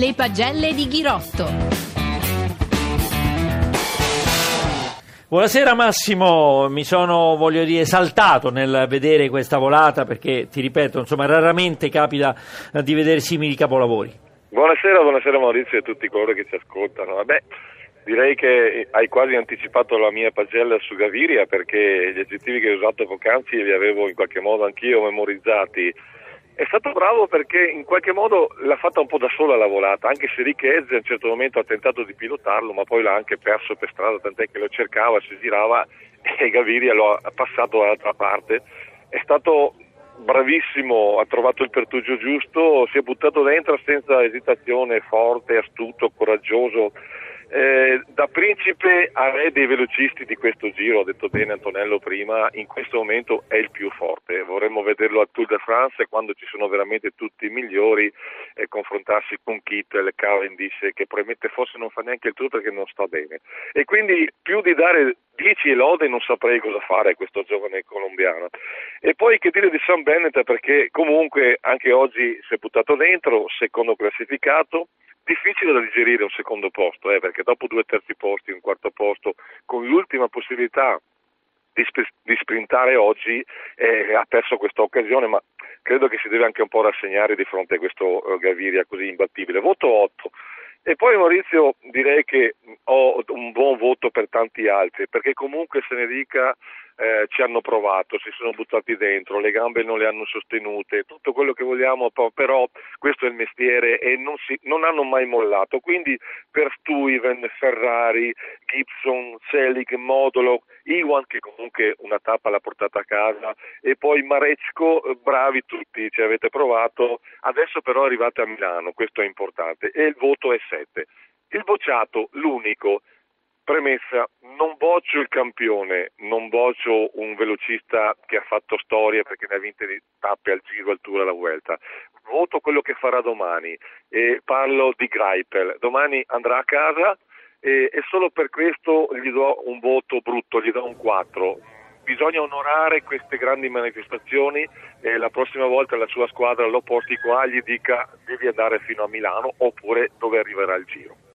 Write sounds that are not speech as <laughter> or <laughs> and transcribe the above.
Le pagelle di Ghirotto. Buonasera Massimo, mi sono, voglio dire, saltato nel vedere questa volata perché, ti ripeto, insomma, raramente capita eh, di vedere simili capolavori. Buonasera, buonasera Maurizio e a tutti coloro che ci ascoltano. Vabbè, direi che hai quasi anticipato la mia pagella su Gaviria perché gli aggettivi che hai usato poc'anzi li avevo in qualche modo anch'io memorizzati è stato bravo perché in qualche modo l'ha fatta un po' da sola la volata, anche se Rick Ezzi a un certo momento ha tentato di pilotarlo, ma poi l'ha anche perso per strada, tant'è che lo cercava, si girava <laughs> e Gaviria lo ha passato dall'altra parte. È stato bravissimo, ha trovato il pertugio giusto, si è buttato dentro senza esitazione, forte, astuto, coraggioso eh, da principe a re dei velocisti di questo giro, ha detto bene Antonello prima, in questo momento è il più forte. Vorremmo vederlo al Tour de France quando ci sono veramente tutti i migliori e confrontarsi con Kittel, Cavendish, che probabilmente forse non fa neanche il Tour perché non sta bene. E quindi più di dare 10 lode non saprei cosa fare a questo giovane colombiano. E poi che dire di Sam Bennett perché comunque anche oggi si è buttato dentro, secondo classificato, difficile da digerire un secondo posto, eh, perché dopo due terzi posti, un quarto posto, con l'ultima possibilità di, sp- di sprintare oggi, eh, ha perso questa occasione, ma credo che si deve anche un po' rassegnare di fronte a questo uh, Gaviria così imbattibile. Voto 8. E poi Maurizio direi che un buon voto per tanti altri, perché comunque se ne dica eh, ci hanno provato, si sono buttati dentro, le gambe non le hanno sostenute, tutto quello che vogliamo, però questo è il mestiere e non, si, non hanno mai mollato. Quindi per Stuyven, Ferrari, Gibson, Selig, Modolo, Iwan che comunque una tappa l'ha portata a casa e poi Marecco, eh, bravi tutti, ci avete provato, adesso però arrivate a Milano, questo è importante e il voto è 7. Il bocciato, l'unico, Premessa, non boccio il campione, non boccio un velocista che ha fatto storia perché ne ha vinte tappe al giro, al tour, alla vuelta. Voto quello che farà domani e parlo di Greipel. Domani andrà a casa e, e solo per questo gli do un voto brutto, gli do un 4 bisogna onorare queste grandi manifestazioni e la prossima volta la sua squadra lo porti qua e gli dica devi andare fino a Milano oppure dove arriverà il giro.